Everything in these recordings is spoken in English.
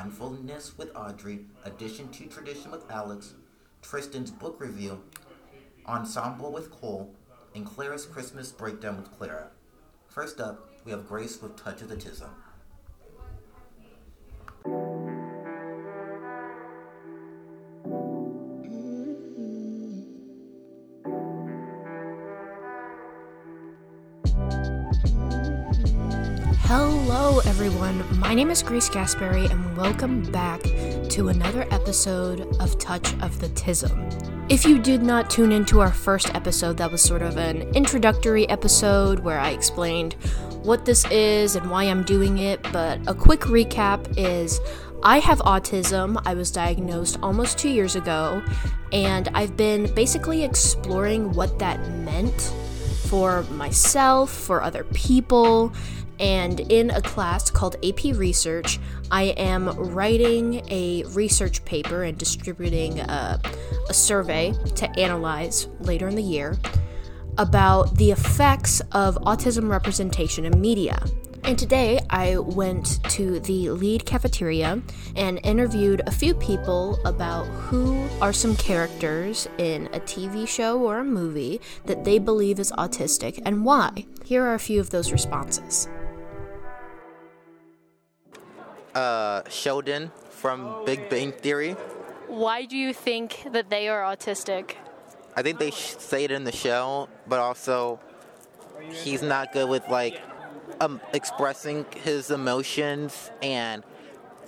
Mindfulness with Audrey, Addition to Tradition with Alex, Tristan's book review, Ensemble with Cole, and Clara's Christmas breakdown with Clara. First up, we have Grace with Touch of Autism. Hello, everyone. My name is Grace Gasperi, and welcome back to another episode of Touch of the Tism. If you did not tune into our first episode, that was sort of an introductory episode where I explained what this is and why I'm doing it, but a quick recap is I have autism. I was diagnosed almost two years ago, and I've been basically exploring what that meant for myself, for other people, and in a class called AP Research, I am writing a research paper and distributing a, a, survey to analyze later in the year about the effects of autism representation in media. And today I went to the lead cafeteria and interviewed a few people about who are some characters in a TV show or a movie that they believe is autistic and why. Here are a few of those responses uh, Sheldon from Big Bang Theory. Why do you think that they are autistic? I think they say it in the show, but also he's not good with like um, expressing his emotions. And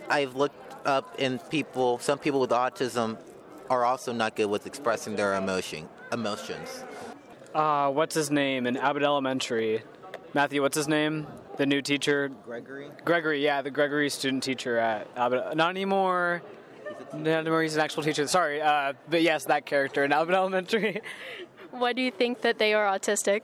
I've looked up in people, some people with autism are also not good with expressing their emotion emotions. Uh, what's his name in Abbott Elementary? Matthew, what's his name? The new teacher? Gregory? Gregory, yeah, the Gregory student teacher at Abbott. Not anymore. Not anymore, he's an actual teacher. Sorry, uh, but yes, that character in Abbott Elementary. Why do you think that they are autistic?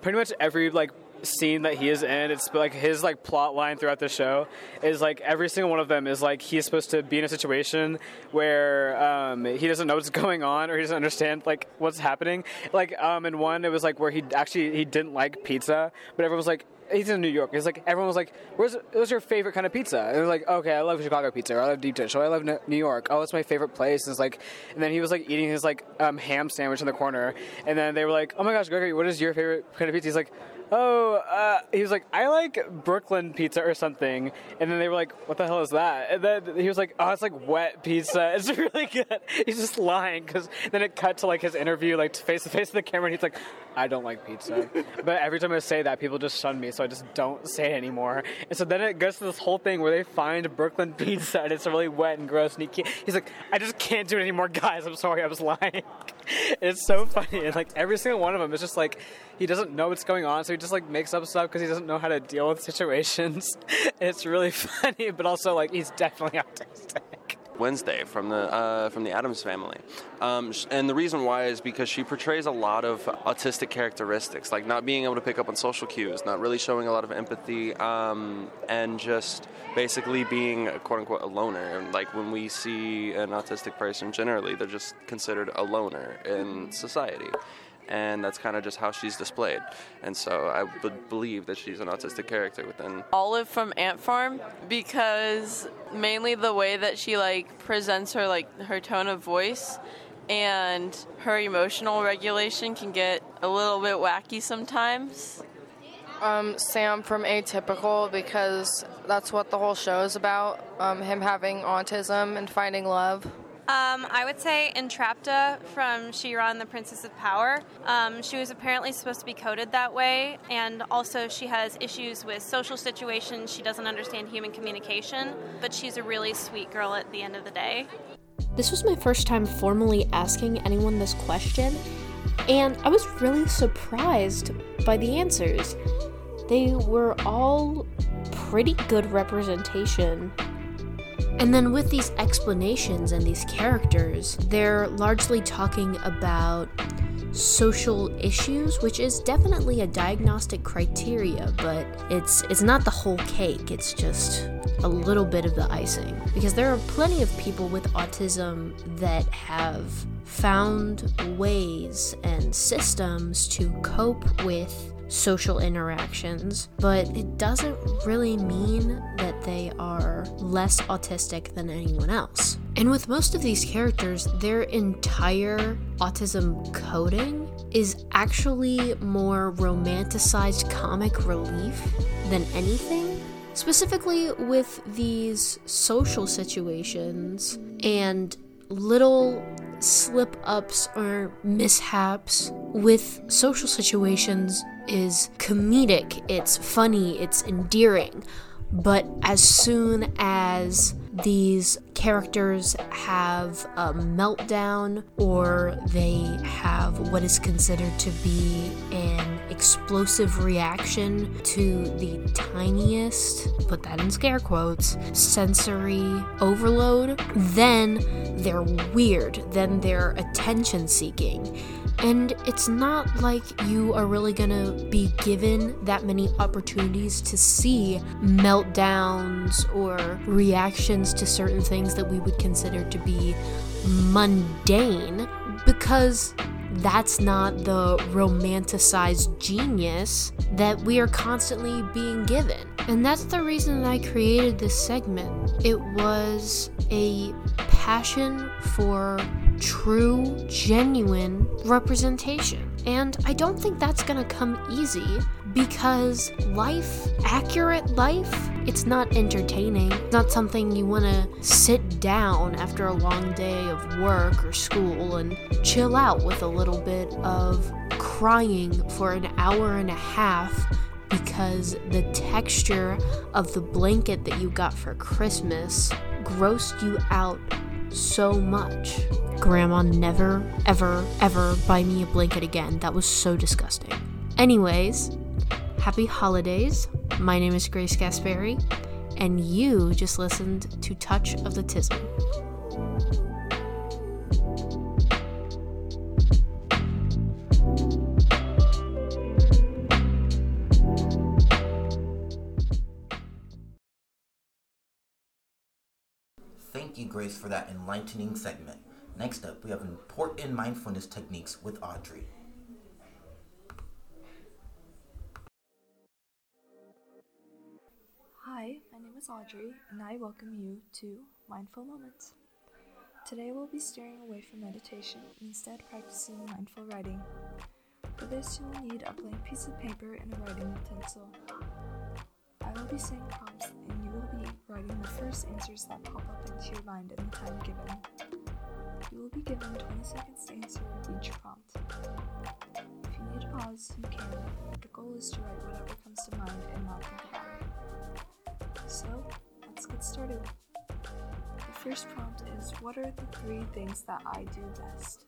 Pretty much every, like, scene that he is in it's like his like plot line throughout the show is like every single one of them is like he's supposed to be in a situation where um, he doesn't know what's going on or he doesn't understand like what's happening like um, in one it was like where he actually he didn't like pizza but everyone was like he's in New York. It's like everyone was like, "Where's what's your favorite kind of pizza?" And it was like, "Okay, I love Chicago pizza. Or I love deep dish. Or I love New York. Oh, it's my favorite place." And it's like, and then he was like eating his like um, ham sandwich in the corner, and then they were like, "Oh my gosh, Gregory, what is your favorite kind of pizza?" He's like, oh, uh, he was like, I like Brooklyn pizza or something. And then they were like, what the hell is that? And then he was like, oh, it's like wet pizza. It's really good. He's just lying because then it cut to like his interview, like face to face with the camera, and he's like, I don't like pizza. but every time I say that, people just shun me, so I just don't say it anymore. And so then it goes to this whole thing where they find Brooklyn pizza and it's really wet and gross, and he can't, he's like, I just can't do it anymore, guys. I'm sorry, I was lying. it's so funny, and like every single one of them is just like he doesn't know what's going on, so he just like makes up stuff because he doesn't know how to deal with situations. it's really funny, but also like he's definitely autistic. Wednesday from the uh, from the Addams family, um, and the reason why is because she portrays a lot of autistic characteristics, like not being able to pick up on social cues, not really showing a lot of empathy, um, and just basically being a quote unquote a loner. And like when we see an autistic person, generally they're just considered a loner in society and that's kind of just how she's displayed. And so I would believe that she's an autistic character within Olive from Ant Farm because mainly the way that she like presents her like her tone of voice and her emotional regulation can get a little bit wacky sometimes. Um, Sam from Atypical because that's what the whole show is about. Um, him having autism and finding love. Um, I would say Entrapta from She-Ra and the Princess of Power. Um, she was apparently supposed to be coded that way, and also she has issues with social situations. She doesn't understand human communication, but she's a really sweet girl at the end of the day. This was my first time formally asking anyone this question, and I was really surprised by the answers. They were all pretty good representation and then with these explanations and these characters, they're largely talking about social issues, which is definitely a diagnostic criteria, but it's it's not the whole cake. It's just a little bit of the icing because there are plenty of people with autism that have found ways and systems to cope with social interactions, but it doesn't really mean that they are less autistic than anyone else. And with most of these characters, their entire autism coding is actually more romanticized comic relief than anything. Specifically with these social situations and little slip ups or mishaps with social situations is comedic, it's funny, it's endearing. But as soon as these characters have a meltdown or they have what is considered to be an explosive reaction to the tiniest, put that in scare quotes, sensory overload, then they're weird, then they're attention seeking. And it's not like you are really gonna be given that many opportunities to see meltdowns or reactions to certain things that we would consider to be mundane because that's not the romanticized genius that we are constantly being given. And that's the reason that I created this segment. It was a passion for true, genuine representation. And I don't think that's gonna come easy because life, accurate life, it's not entertaining. It's not something you wanna sit down after a long day of work or school and chill out with a little bit of crying for an hour and a half because the texture of the blanket that you got for Christmas grossed you out so much. Grandma never, ever, ever buy me a blanket again. That was so disgusting. Anyways, happy holidays. My name is Grace Gasperi, and you just listened to Touch of the Tism. Thank you, Grace, for that enlightening segment. Next up, we have important mindfulness techniques with Audrey. Hi, my name is Audrey, and I welcome you to Mindful Moments. Today we'll be steering away from meditation and instead practicing mindful writing. For this, you will need a blank piece of paper and a writing utensil. I will be saying prompts, and you will be writing the first answers that pop up into your mind in the time given. You will be given 20 seconds to answer each prompt. If you need to pause, you can. The goal is to write whatever comes to mind and not think about it. So, let's get started. The first prompt is What are the three things that I do best?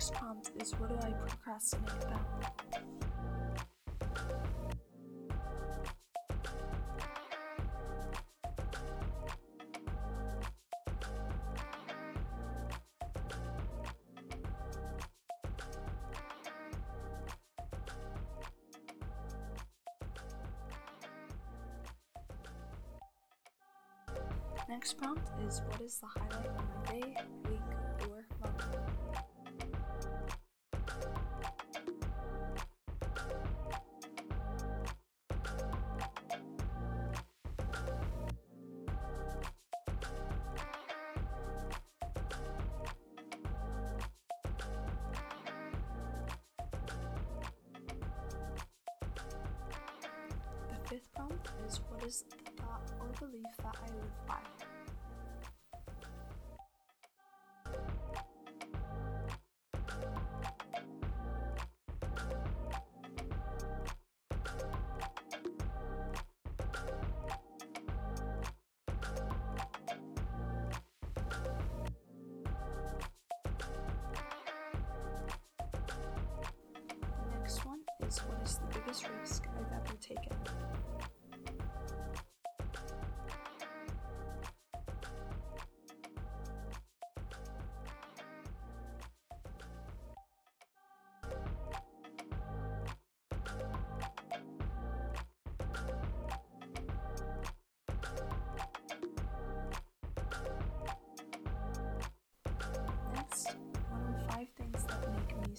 Next prompt is What do I procrastinate about? Next prompt is What is the highlight of my day, is what is uh, the thought or belief that I live by?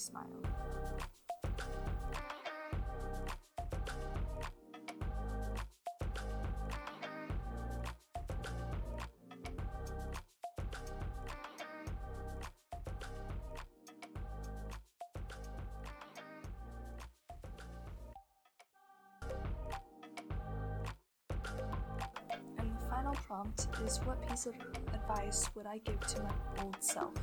Make me smile? And the final prompt is what piece of advice would I give to my old self?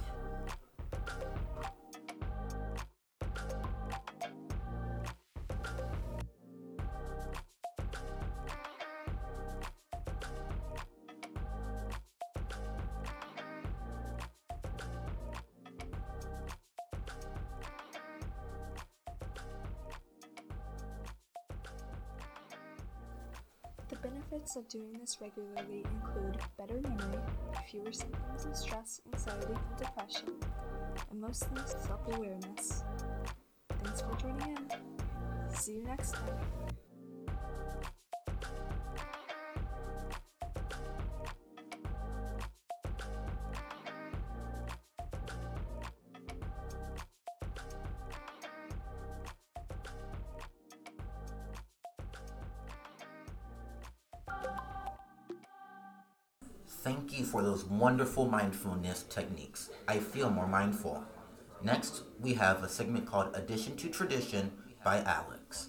Benefits of doing this regularly include better memory, fewer symptoms of stress, anxiety, and depression, and most mostly self awareness. Thanks for joining in. See you next time. Wonderful mindfulness techniques. I feel more mindful. Next, we have a segment called Addition to Tradition by Alex.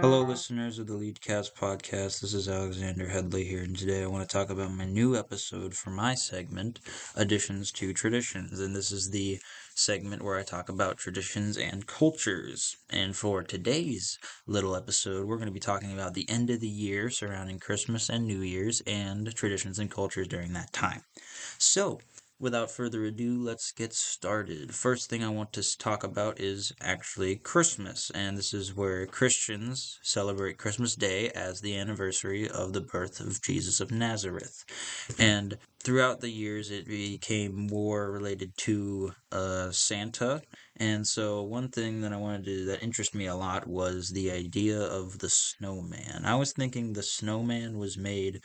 Hello, listeners of the Leadcast podcast. This is Alexander Headley here, and today I want to talk about my new episode for my segment, Additions to Traditions. And this is the segment where I talk about traditions and cultures. And for today's little episode, we're going to be talking about the end of the year surrounding Christmas and New Year's and traditions and cultures during that time. So, without further ado, let's get started. First thing I want to talk about is actually Christmas, and this is where Christians celebrate Christmas Day as the anniversary of the birth of Jesus of Nazareth. And throughout the years, it became more related to uh, Santa. And so, one thing that I wanted to that interested me a lot was the idea of the snowman. I was thinking the snowman was made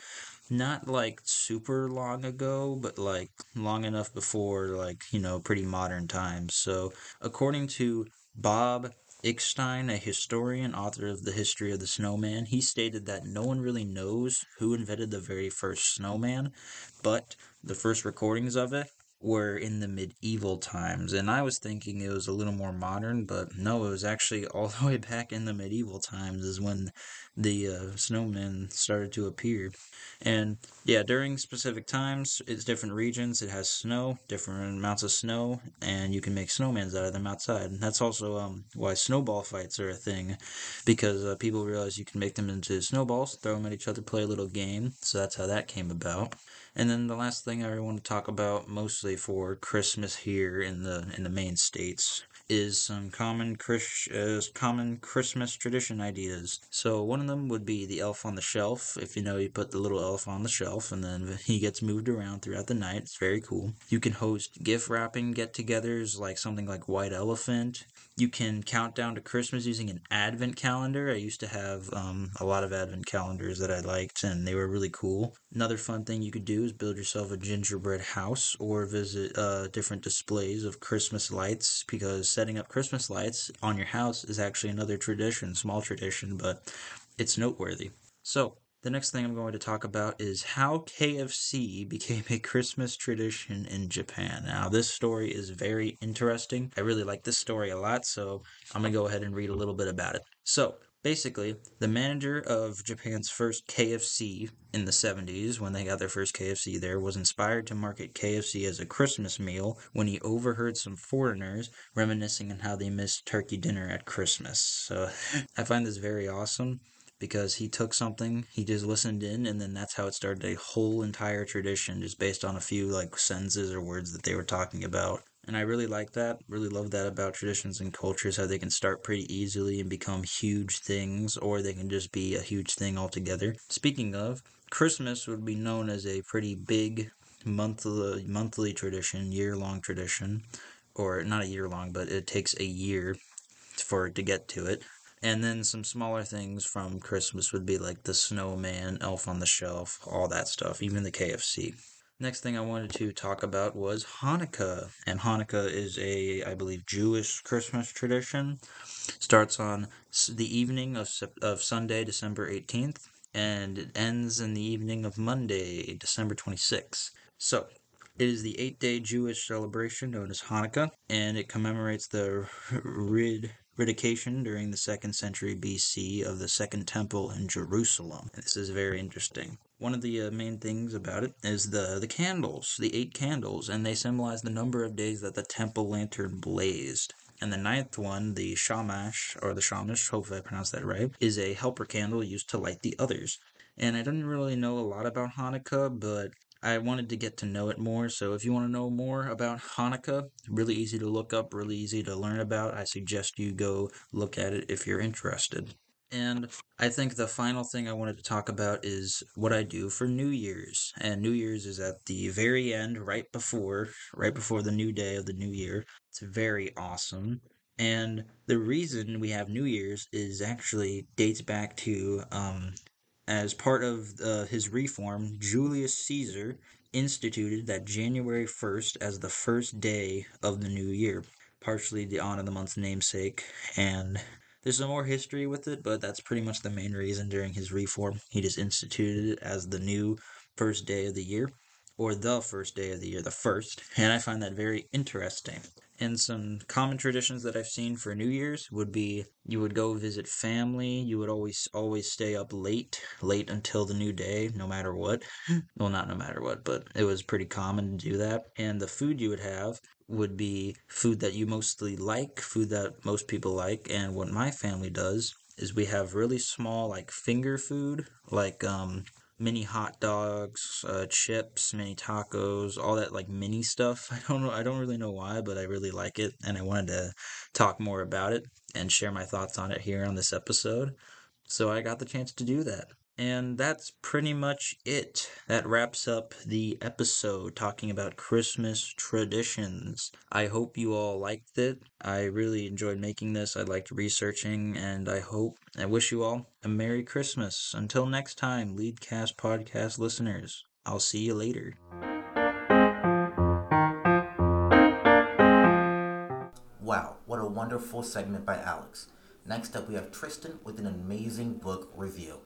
not like super long ago, but like long enough before like, you know, pretty modern times. So, according to Bob Eckstein, a historian, author of the history of the snowman, he stated that no one really knows who invented the very first snowman, but the first recordings of it were in the medieval times. And I was thinking it was a little more modern, but no, it was actually all the way back in the medieval times is when the uh, snowmen started to appear. And yeah, during specific times, it's different regions. It has snow, different amounts of snow, and you can make snowmen out of them outside. And that's also um, why snowball fights are a thing, because uh, people realize you can make them into snowballs, throw them at each other, play a little game. So that's how that came about. And then the last thing I want to talk about, mostly for Christmas here in the in the main states, is some common Chris, uh, common Christmas tradition ideas. So one of them would be the elf on the shelf. If you know, you put the little elf on the shelf, and then he gets moved around throughout the night. It's very cool. You can host gift wrapping get-togethers, like something like White Elephant. You can count down to Christmas using an advent calendar. I used to have um, a lot of advent calendars that I liked, and they were really cool. Another fun thing you could do is build yourself a gingerbread house or visit uh, different displays of Christmas lights because setting up Christmas lights on your house is actually another tradition, small tradition, but it's noteworthy. So, the next thing I'm going to talk about is how KFC became a Christmas tradition in Japan. Now, this story is very interesting. I really like this story a lot, so I'm going to go ahead and read a little bit about it. So, basically, the manager of Japan's first KFC in the 70s, when they got their first KFC there, was inspired to market KFC as a Christmas meal when he overheard some foreigners reminiscing on how they missed turkey dinner at Christmas. So, I find this very awesome because he took something, he just listened in, and then that's how it started a whole entire tradition just based on a few like sentences or words that they were talking about. And I really like that, really love that about traditions and cultures, how they can start pretty easily and become huge things, or they can just be a huge thing altogether. Speaking of, Christmas would be known as a pretty big monthly monthly tradition, year long tradition, or not a year long, but it takes a year for it to get to it. And then some smaller things from Christmas would be like the snowman, elf on the shelf, all that stuff, even the KFC. Next thing I wanted to talk about was Hanukkah. And Hanukkah is a, I believe, Jewish Christmas tradition. Starts on the evening of, of Sunday, December 18th, and it ends in the evening of Monday, December 26th. So, it is the eight day Jewish celebration known as Hanukkah, and it commemorates the Rid Ridication during the second century BC of the Second Temple in Jerusalem. This is very interesting. One of the uh, main things about it is the the candles, the eight candles, and they symbolize the number of days that the temple lantern blazed. And the ninth one, the shamash, or the shamash, hopefully I pronounced that right, is a helper candle used to light the others. And I didn't really know a lot about Hanukkah, but I wanted to get to know it more. So if you want to know more about Hanukkah, really easy to look up, really easy to learn about. I suggest you go look at it if you're interested. And I think the final thing I wanted to talk about is what I do for New Year's. And New Year's is at the very end, right before, right before the new day of the new year. It's very awesome. And the reason we have New Year's is actually dates back to um, as part of uh, his reform, Julius Caesar instituted that January 1st as the first day of the new year, partially the on of the month's namesake. And there's some more history with it, but that's pretty much the main reason during his reform. He just instituted it as the new first day of the year, or the first day of the year, the first. And I find that very interesting. And some common traditions that I've seen for New Year's would be you would go visit family. You would always always stay up late, late until the new day, no matter what. well, not no matter what, but it was pretty common to do that. And the food you would have would be food that you mostly like, food that most people like. And what my family does is we have really small like finger food, like um mini hot dogs, uh, chips, mini tacos, all that like mini stuff. I don't know. I don't really know why, but I really like it, and I wanted to talk more about it and share my thoughts on it here on this episode. So I got the chance to do that. And that's pretty much it. That wraps up the episode talking about Christmas traditions. I hope you all liked it. I really enjoyed making this. I liked researching, and I hope, I wish you all a Merry Christmas. Until next time, Leadcast Podcast listeners, I'll see you later. Wow, what a wonderful segment by Alex. Next up, we have Tristan with an amazing book review.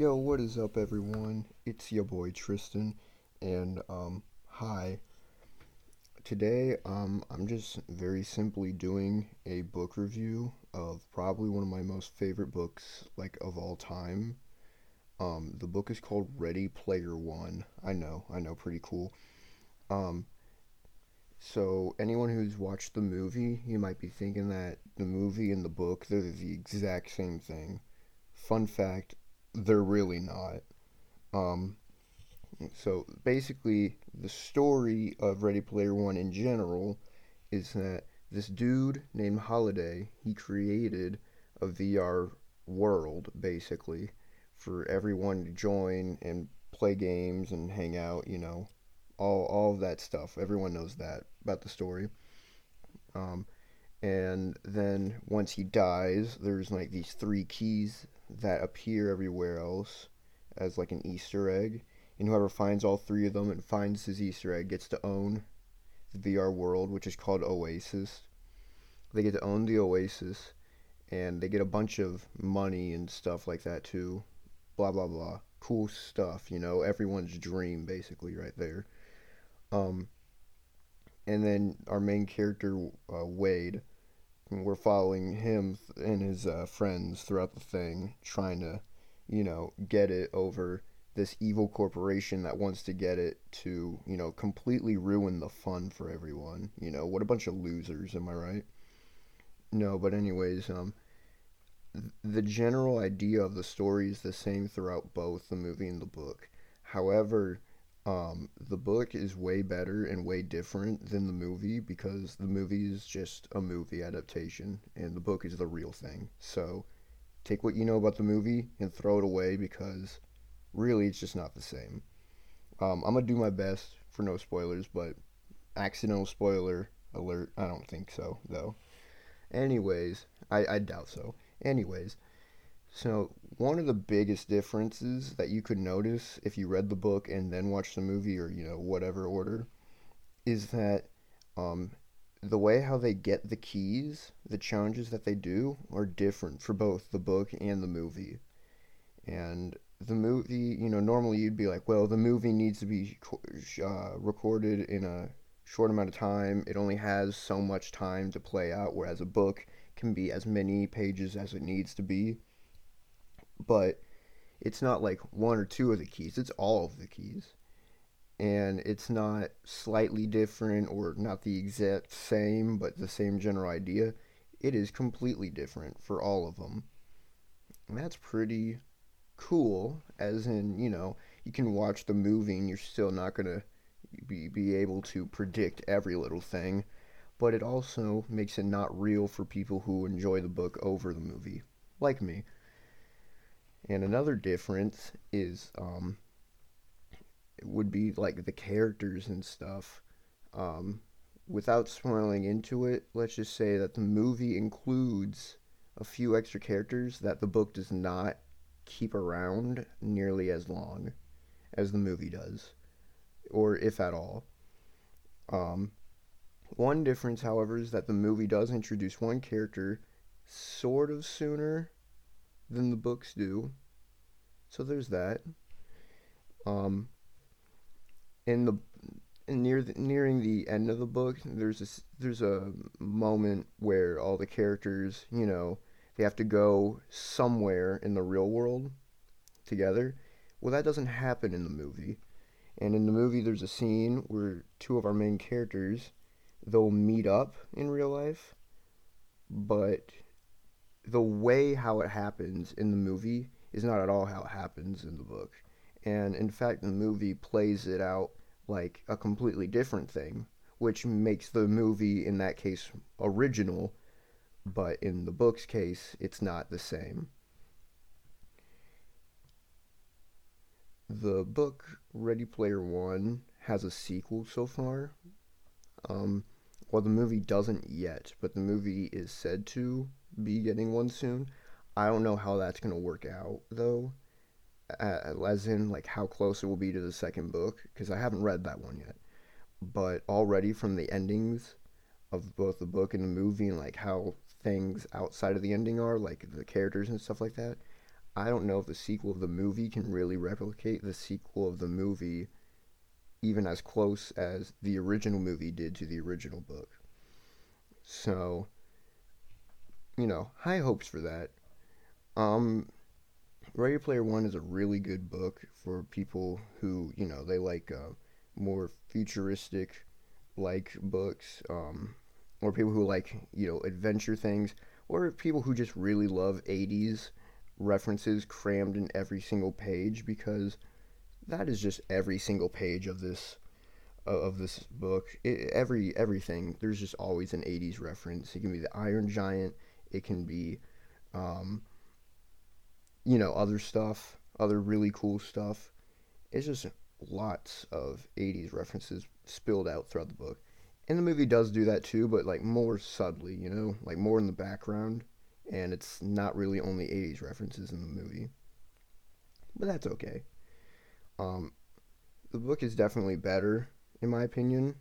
Yo, what is up, everyone? It's your boy Tristan, and um, hi. Today, um, I'm just very simply doing a book review of probably one of my most favorite books, like of all time. Um, the book is called Ready Player One. I know, I know, pretty cool. Um, so anyone who's watched the movie, you might be thinking that the movie and the book they're the exact same thing. Fun fact: they're really not. Um, so basically, the story of Ready Player One in general is that this dude named Halliday he created a VR world basically for everyone to join and play games and hang out. You know, all all of that stuff. Everyone knows that about the story. Um, and then once he dies, there's like these three keys that appear everywhere else as like an Easter egg. And whoever finds all three of them and finds his Easter egg gets to own the VR world, which is called Oasis. They get to own the Oasis, and they get a bunch of money and stuff like that too. blah blah blah. Cool stuff, you know, everyone's dream basically right there. Um, and then our main character uh, Wade, we're following him and his uh, friends throughout the thing, trying to, you know, get it over this evil corporation that wants to get it to, you know, completely ruin the fun for everyone. You know, what a bunch of losers, am I right? No, but anyways, um the general idea of the story is the same throughout both the movie and the book. However, um, the book is way better and way different than the movie because the movie is just a movie adaptation and the book is the real thing. So take what you know about the movie and throw it away because really it's just not the same. Um, I'm gonna do my best for no spoilers, but accidental spoiler alert. I don't think so though. Anyways, I, I doubt so. Anyways, so one of the biggest differences that you could notice if you read the book and then watched the movie or you know whatever order is that um, the way how they get the keys, the challenges that they do are different for both the book and the movie. And the movie, you know, normally you'd be like, well, the movie needs to be uh, recorded in a short amount of time. It only has so much time to play out, whereas a book can be as many pages as it needs to be. But it's not like one or two of the keys, it's all of the keys. And it's not slightly different or not the exact same, but the same general idea. It is completely different for all of them. And that's pretty cool, as in, you know, you can watch the movie and you're still not going to be, be able to predict every little thing but it also makes it not real for people who enjoy the book over the movie, like me. And another difference is, um, it would be like the characters and stuff. Um, without spoiling into it, let's just say that the movie includes a few extra characters that the book does not keep around nearly as long as the movie does, or if at all. Um, one difference, however, is that the movie does introduce one character sort of sooner than the books do. So there's that. Um, in the near the, nearing the end of the book, there's a there's a moment where all the characters, you know, they have to go somewhere in the real world together. Well, that doesn't happen in the movie. And in the movie, there's a scene where two of our main characters they'll meet up in real life, but the way how it happens in the movie is not at all how it happens in the book. And in fact, the movie plays it out like a completely different thing, which makes the movie, in that case, original, but in the book's case, it's not the same. The book Ready Player One has a sequel so far, um, well, the movie doesn't yet, but the movie is said to be getting one soon. I don't know how that's going to work out, though, as in, like, how close it will be to the second book, because I haven't read that one yet. But already from the endings of both the book and the movie, and, like, how things outside of the ending are, like the characters and stuff like that, I don't know if the sequel of the movie can really replicate the sequel of the movie even as close as the original movie did to the original book. So, you know, high hopes for that. Um, Ready Player One is a really good book for people who, you know, they like uh, more futuristic like books, um, or people who like, you know, adventure things, or people who just really love 80s references crammed in every single page because that is just every single page of this of this book. It, every everything there's just always an 80s reference. It can be the Iron Giant. It can be, um, you know, other stuff, other really cool stuff. It's just lots of 80s references spilled out throughout the book. And the movie does do that too, but like more subtly, you know, like more in the background. And it's not really only 80s references in the movie. But that's okay. Um, the book is definitely better, in my opinion,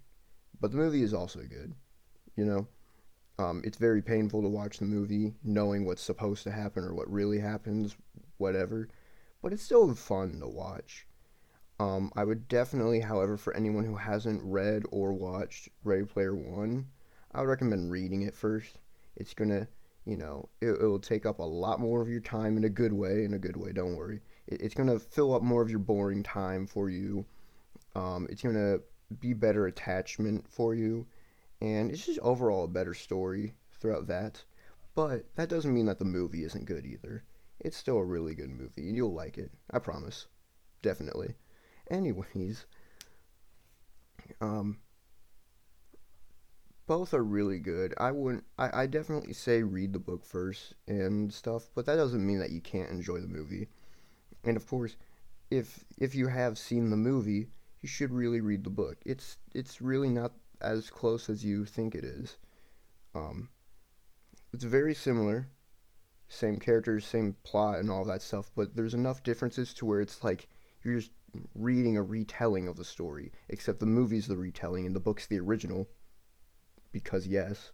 but the movie is also good. You know, um, it's very painful to watch the movie knowing what's supposed to happen or what really happens, whatever. but it's still fun to watch. Um, I would definitely, however, for anyone who hasn't read or watched Ready Player One, I would recommend reading it first. It's gonna, you know, it, it will take up a lot more of your time in a good way. In a good way, don't worry. It, it's gonna fill up more of your boring time for you. Um, it's gonna be better attachment for you, and it's just overall a better story throughout that. But that doesn't mean that the movie isn't good either. It's still a really good movie, and you'll like it. I promise. Definitely. Anyways, um, both are really good. I wouldn't. I, I definitely say read the book first and stuff, but that doesn't mean that you can't enjoy the movie. And of course, if if you have seen the movie, you should really read the book. It's it's really not as close as you think it is. Um, it's very similar, same characters, same plot, and all that stuff. But there's enough differences to where it's like you're just reading a retelling of the story, except the movie's the retelling and the book's the original. Because yes.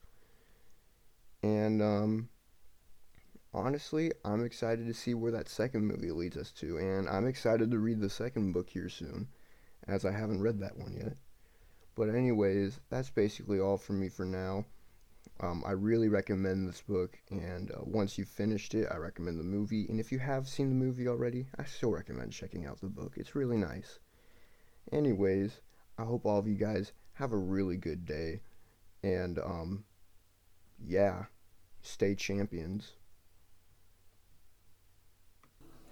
And um honestly, I'm excited to see where that second movie leads us to, and I'm excited to read the second book here soon, as I haven't read that one yet. But anyways, that's basically all for me for now. Um, I really recommend this book, and uh, once you've finished it, I recommend the movie. And if you have seen the movie already, I still recommend checking out the book. It's really nice. Anyways, I hope all of you guys have a really good day, and um, yeah, stay champions.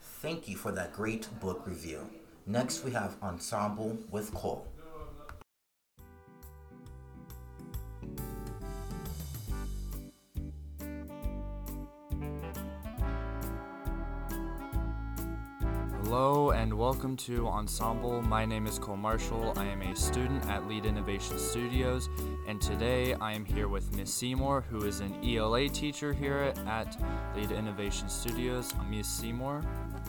Thank you for that great book review. Next, we have Ensemble with Cole. Welcome to Ensemble. My name is Cole Marshall. I am a student at Lead Innovation Studios, and today I am here with Miss Seymour, who is an ELA teacher here at Lead Innovation Studios. I'm Miss Seymour.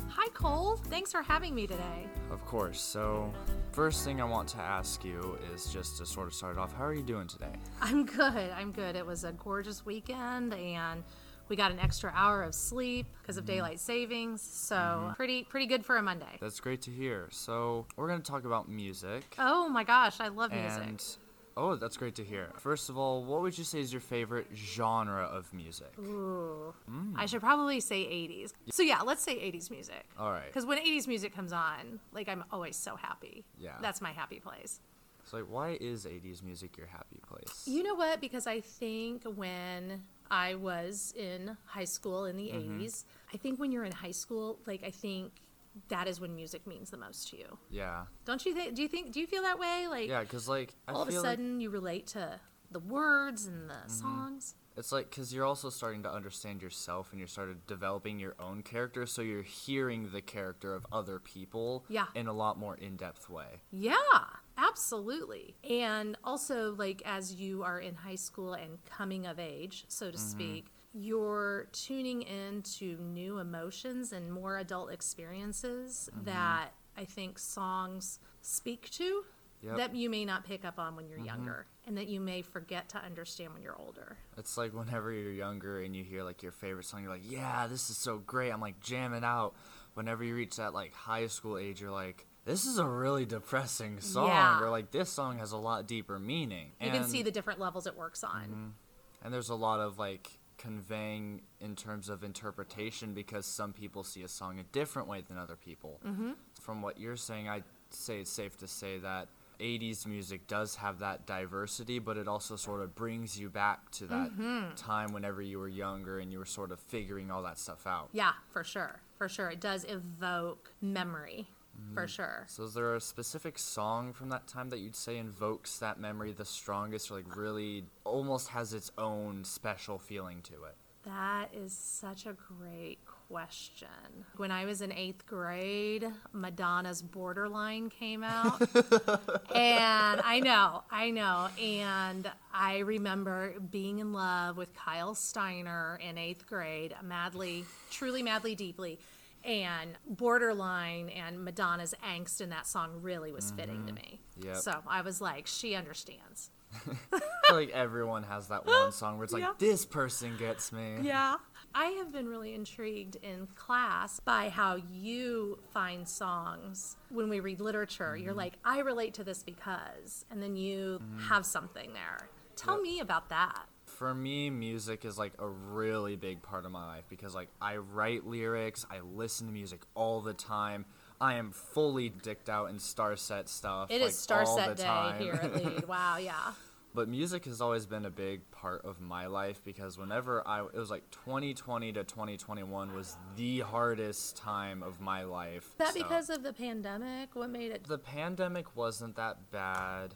Hi, Cole. Thanks for having me today. Of course. So, first thing I want to ask you is just to sort of start off, how are you doing today? I'm good. I'm good. It was a gorgeous weekend and we got an extra hour of sleep because of mm-hmm. daylight savings. So, mm-hmm. pretty pretty good for a Monday. That's great to hear. So, we're going to talk about music. Oh my gosh, I love music. And oh, that's great to hear. First of all, what would you say is your favorite genre of music? Ooh. Mm. I should probably say 80s. So yeah, let's say 80s music. All right. Because when 80s music comes on, like I'm always so happy. Yeah. That's my happy place. So, like, why is 80s music your happy place? You know what? Because I think when I was in high school in the Mm-hmm. 80s, I think when you're in high school, like I think that is when music means the most to you. Yeah. Don't you think? Do you think? Do you feel that way? Like Yeah, because, like, I all of a feel like- sudden you relate to the words and the Mm-hmm. songs. It's like because you're also starting to understand yourself and you're started developing your own character, so you're hearing the character of other people Yeah. in a lot more in depth way. Yeah, absolutely. And also, like, as you are in high school and coming of age, so to Mm-hmm. speak, you're tuning into new emotions and more adult experiences Mm-hmm. that I think songs speak to Yep. Mm-hmm. that you may not pick up on when you're younger and that you may forget to understand when you're older. It's like whenever you're younger and you hear like your favorite song, you're like, yeah, this is so great. I'm like jamming out. Whenever you reach that like high school age, you're like, this is a really depressing song. Yeah. Or like this song has a lot deeper meaning. You can see the different levels it works on. And there's a lot of like conveying in terms of interpretation because some people see a song a different way than other people. Mm-hmm. From what you're saying, I'd say it's safe to say that 80s music does have that diversity, but it also sort of brings you back to that time whenever you were younger and you were sort of figuring all that stuff out. Yeah, for sure. For sure. It does evoke memory, Mm-hmm. Mm-hmm. for sure. So, is there a specific song from that time that you'd say invokes that memory the strongest, or like really almost has its own special feeling to it? That is such a great question. When I was in eighth grade, Madonna's Borderline came out. and I know, I know. And I remember being in love with Kyle Steiner in eighth grade, madly, truly madly, deeply. And Borderline and Madonna's angst in that song really was fitting to mm-hmm. me. Yep. So I was like, she understands. I feel like everyone has that one song where it's like, Yeah. this person gets me. Yeah. I have been really intrigued in class by how you find songs when we read literature. You're mm-hmm. like, I relate to this because, and then you mm-hmm. have something there. Tell me about that. For me, music is like a really big part of my life because like I write lyrics, I listen to music all the time. I am fully dicked out in Starset stuff. It like, is Star all Set the Day time. here at Lead. Wow, yeah. But music has always been a big part of my life because whenever I it was like 2020 to 2021 was the hardest time of my life. Is that So- because of the pandemic? What made it? the pandemic wasn't that bad.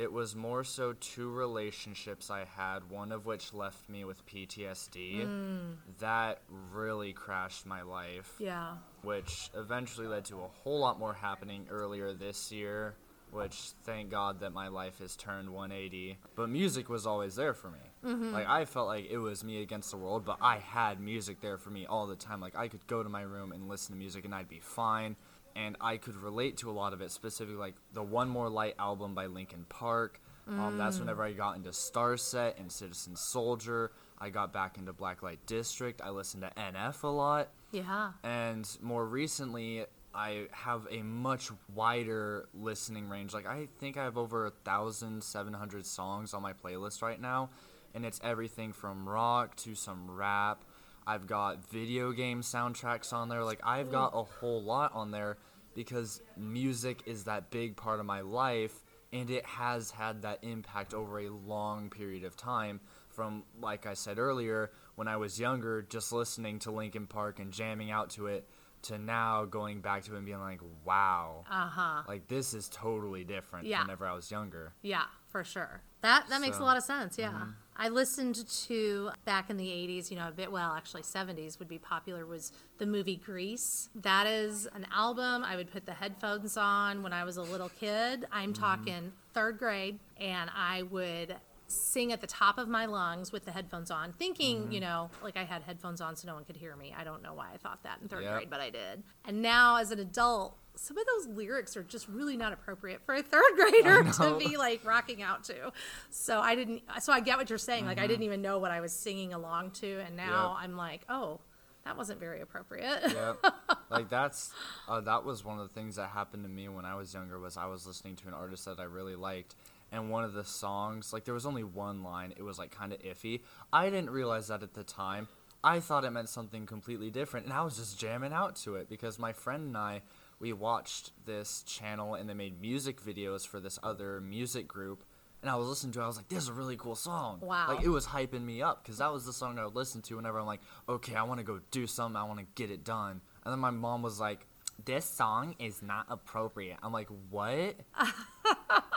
It was more so two relationships I had, one of which left me with PTSD. Mm. That really crashed my life. Yeah. Which eventually led to a whole lot more happening earlier this year, which thank God that my life has turned 180. But music was always there for me. Mhm. Like I felt like it was me against the world, but I had music there for me all the time. Like I could go to my room and listen to music and I'd be fine. And I could relate to a lot of it, specifically like the One More Light album by Linkin Park. Um, that's Mm. whenever I got into Starset and Citizen Soldier. I got back into Blacklite District. I listened to NF a lot. Yeah. And more recently, I have a much wider listening range. Like I think I have over a thousand seven hundred songs on my playlist right now, and it's everything from rock to some rap. I've got video game soundtracks on there. Like I've got a whole lot on there because music is that big part of my life and it has had that impact over a long period of time from like I said earlier when I was younger just listening to Linkin Park and jamming out to it to now going back to it and being like wow Uh-huh. like this is totally different Yeah. whenever I was younger Yeah, for sure. That that makes a lot of sense. Yeah. mhm. I listened to back in the 80s, you know, a bit well, actually 70s would be popular was the movie Grease. That is an album I would put the headphones on when I was a little kid. I'm mm-hmm. talking 3rd grade and I would sing at the top of my lungs with the headphones on, thinking, Mhm. you know, like I had headphones on so no one could hear me. I don't know why I thought that in 3rd Yep. grade, but I did. And now as an adult, some of those lyrics are just really not appropriate for a third grader to be like rocking out to. So I didn't. So I get what you're saying. Like I Mhm. didn't even know what I was singing along to, and now Yep. I'm like, oh, that wasn't very appropriate. yep. like that's uh, that was one of the things that happened to me when I was younger was I was listening to an artist that I really liked and one of the songs like there was only one line it was like kind of iffy I didn't realize that at the time I thought it meant something completely different and I was just jamming out to it because my friend and I we watched this channel and they made music videos for this other music group and I was listening to it I was like this is a really cool song Wow. like it was hyping me up because that was the song I would listen to whenever I'm like, okay, I want to go do something, I want to get it done. And then my mom was like, this song is not appropriate. I'm like, what?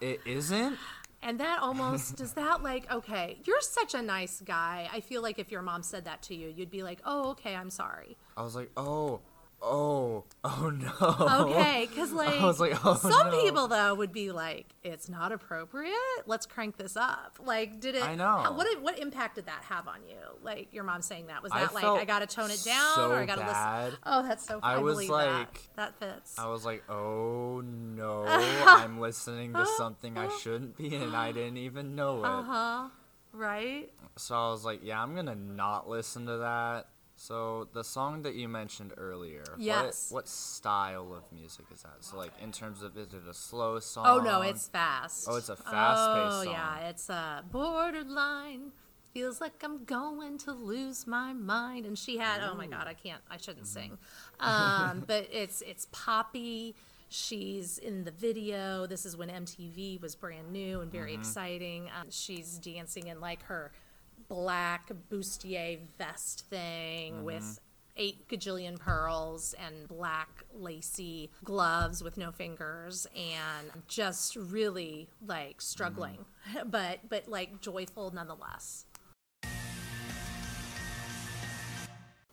it isn't? And that almost does that like okay, you're such a nice guy. I feel like if your mom said that to you, you'd be like, oh okay, I'm sorry. I was like, oh, oh, oh no. Okay, because like, I was like, oh some no. people though would be like, it's not appropriate. Let's crank this up. Like, did it? I know. What what impact did that have on you? Like your mom saying that was I that like I gotta tone it down so or I gotta listen? Oh, that's so. I I, was like- that. That fits. I was like, oh no, I'm listening to something I shouldn't be and I didn't even know it. Uh huh. Right. So I was like, yeah, I'm gonna not listen to that. So the song that you mentioned earlier, Yes. what, what style of music is that? So like in terms of is it a slow song? Oh no, it's fast. Oh, it's a fast-paced Oh song. Oh yeah, it's a borderline. Feels like I'm going to lose my mind. And she had, oh my god, I can't, I shouldn't Mm-hmm. sing. Um, but it's it's poppy. She's in the video. This is when MTV was brand new and very Mhm. exciting. Um, she's dancing in like her black bustier vest thing Mhm. with eight gajillion pearls and black lacy gloves with no fingers and just really like struggling but but like joyful nonetheless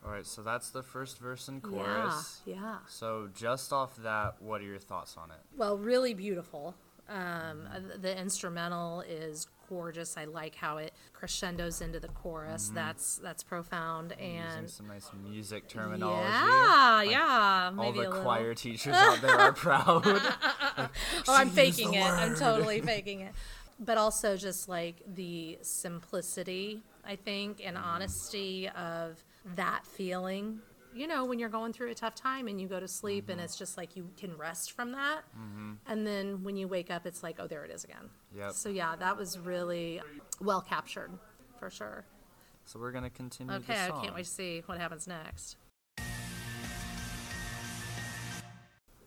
All right, so that's the first verse and chorus. Yeah, yeah. So just off that, what are your thoughts on it? well really beautiful um, uh, the instrumental is gorgeous i like how it crescendos into the chorus Mhm. that's that's profound and Using some nice music terminology. Yeah, Like, yeah, All the a little. choir teachers out there are proud. oh, I'm faking it. I'm totally faking it. but also just like the simplicity, I think, and honesty of that feeling. You know, when you're going through a tough time and you go to sleep and mm-hmm. it's just like you can rest from that. Mm-hmm. And then when you wake up, it's like, oh, there it is again. Yep. So, yeah, that was really well captured for sure. So we're gonna continue Okay, I can't wait to see what happens next.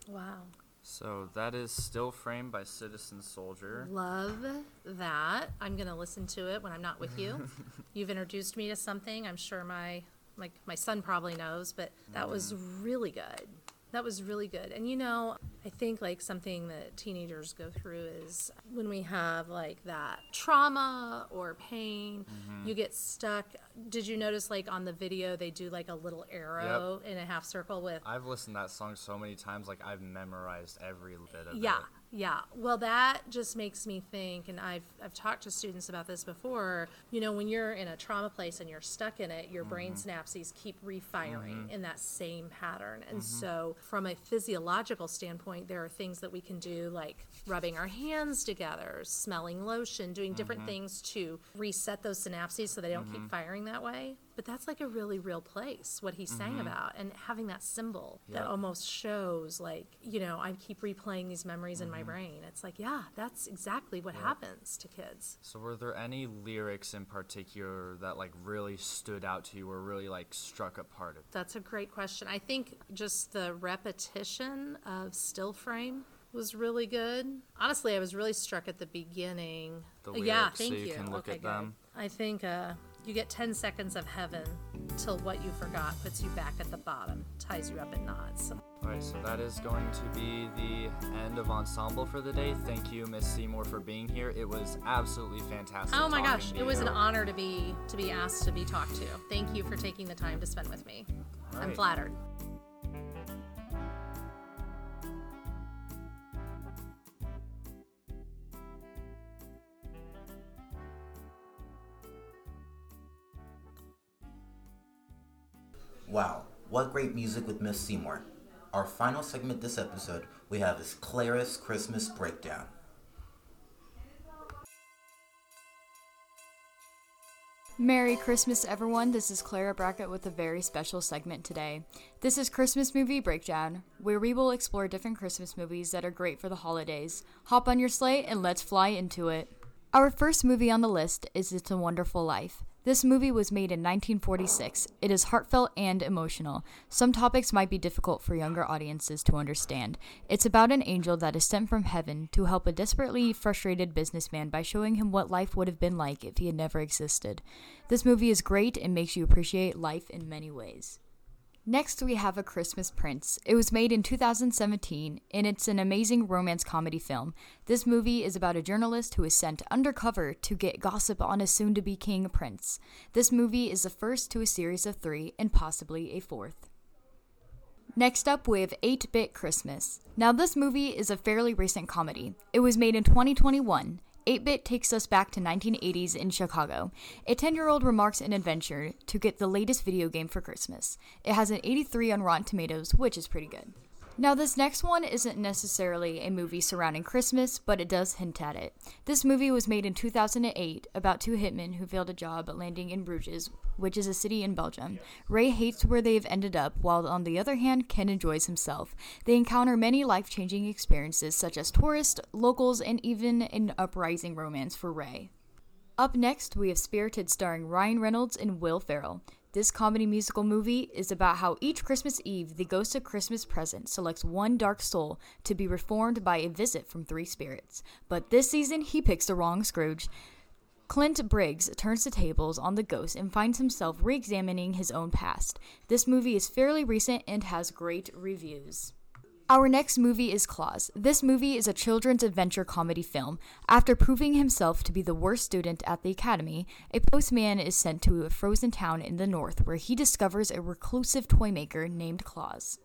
Wow. So that is Still Frame by Citizen Soldier. Love that. I'm gonna listen to it when I'm not with you. You've introduced me to something. I'm sure my like my son probably knows, but that was mm-hmm. really good. That was really good. And you know, I think like something that teenagers go through is when we have like that trauma or pain, mm-hmm. you get stuck. Did you notice like on the video they do like a little arrow in a half circle with I've listened to that song so many times, like I've memorized every bit of yeah it. yeah well that just makes me think and i've i've talked to students about this before you know when you're in a trauma place and you're stuck in it your brain mm-hmm. synapses keep refiring mm-hmm. in that same pattern. And mm-hmm. so from a physiological standpoint there are things that we can do like rubbing our hands together smelling lotion doing different things to reset those synapses so they don't keep firing that way but that's like a really real place what he sang about and having that symbol that almost shows like you know i keep replaying these memories in my brain. It's like yeah that's exactly what happens to kids. So were there any lyrics in particular that like really stood out to you or really like struck a part of that's a great question. I think just the repetition of still frame was really good. Honestly i was really struck at the beginning. The Uh, yeah lyrics so thank you you. can look okay, at good. them? i think uh, you get 10 seconds of heaven till what you forgot puts you back at the bottom ties you up in knots All right, so that is going to be the end of ensemble for the day. Thank you, Miss Seymour, for being here. It was absolutely fantastic. Oh my gosh, it was you. an honor to be to be asked to be talked to. Thank you for taking the time to spend with me. I'm flattered. Wow, what great music with Miss Seymour. Our final segment this episode we have is Clara's Christmas Breakdown. Merry Christmas, everyone. This is Clara Brackett with a very special segment today. This is Christmas Movie Breakdown, where we will explore different Christmas movies that are great for the holidays. Hop on your sleigh and let's fly into it. Our first movie on the list is It's a Wonderful Life. This movie was made in 1946. It is heartfelt and emotional. Some topics might be difficult for younger audiences to understand. It's about an angel that is sent from heaven to help a desperately frustrated businessman by showing him what life would have been like if he had never existed. This movie is great and makes you appreciate life in many ways. Next, we have A Christmas Prince. It was made in 2017, and it's an amazing romance comedy film. This movie is about a journalist who is sent undercover to get gossip on a soon to be king prince. This movie is the first to a series of three, and possibly a fourth. Next up, we have 8 Bit Christmas. Now, this movie is a fairly recent comedy. It was made in 2021. 8 Bit takes us back to 1980s in Chicago. A 10 year old remarks an adventure to get the latest video game for Christmas. It has an 83 on Rotten Tomatoes, which is pretty good. Now, this next one isn't necessarily a movie surrounding Christmas, but it does hint at it. This movie was made in 2008 about two hitmen who failed a job landing in Bruges, which is a city in Belgium. Ray hates where they've ended up, while on the other hand, Ken enjoys himself. They encounter many life changing experiences, such as tourists, locals, and even an uprising romance for Ray. Up next, we have Spirited starring Ryan Reynolds and Will Ferrell. This comedy musical movie is about how each Christmas Eve, the ghost of Christmas present selects one dark soul to be reformed by a visit from three spirits. But this season, he picks the wrong Scrooge. Clint Briggs turns the tables on the ghost and finds himself re examining his own past. This movie is fairly recent and has great reviews. Our next movie is Klaus. This movie is a children's adventure comedy film. After proving himself to be the worst student at the academy, a postman is sent to a frozen town in the north where he discovers a reclusive toy maker named Klaus.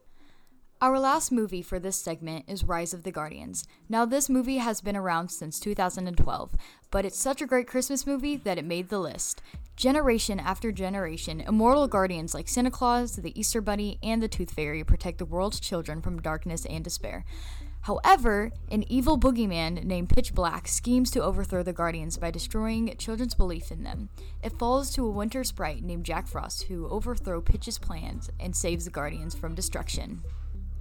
Our last movie for this segment is Rise of the Guardians. Now, this movie has been around since 2012, but it's such a great Christmas movie that it made the list. Generation after generation, immortal guardians like Santa Claus, the Easter Bunny, and the Tooth Fairy protect the world's children from darkness and despair. However, an evil boogeyman named Pitch Black schemes to overthrow the Guardians by destroying children's belief in them. It falls to a winter sprite named Jack Frost who overthrow Pitch's plans and saves the Guardians from destruction.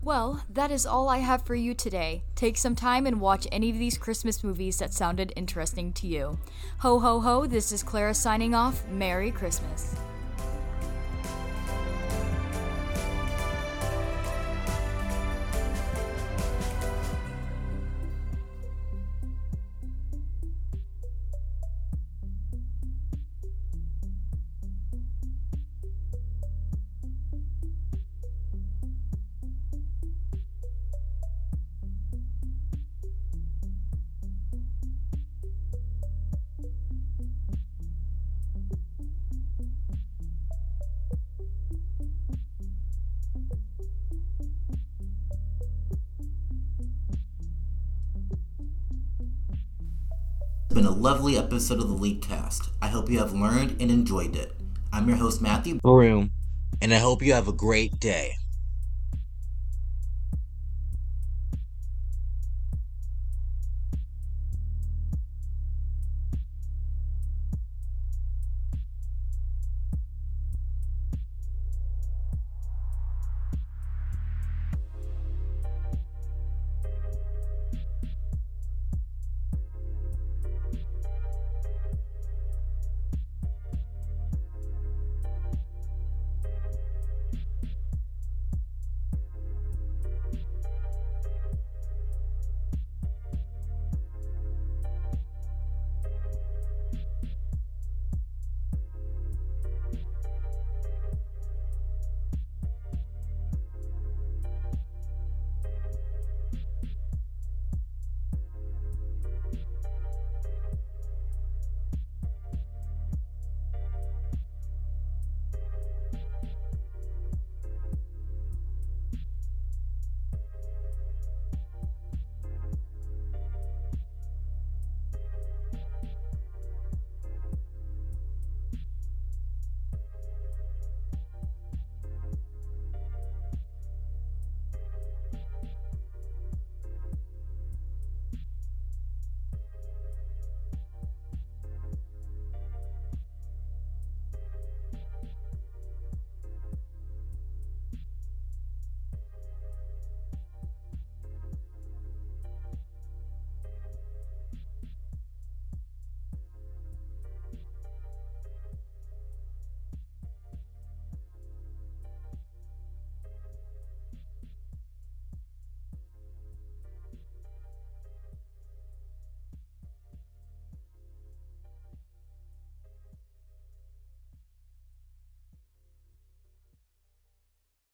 Well, that is all I have for you today. Take some time and watch any of these Christmas movies that sounded interesting to you. Ho ho ho, this is Clara signing off. Merry Christmas. Been a lovely episode of the Lead Cast. I hope you have learned and enjoyed it. I'm your host, Matthew Broom, and I hope you have a great day.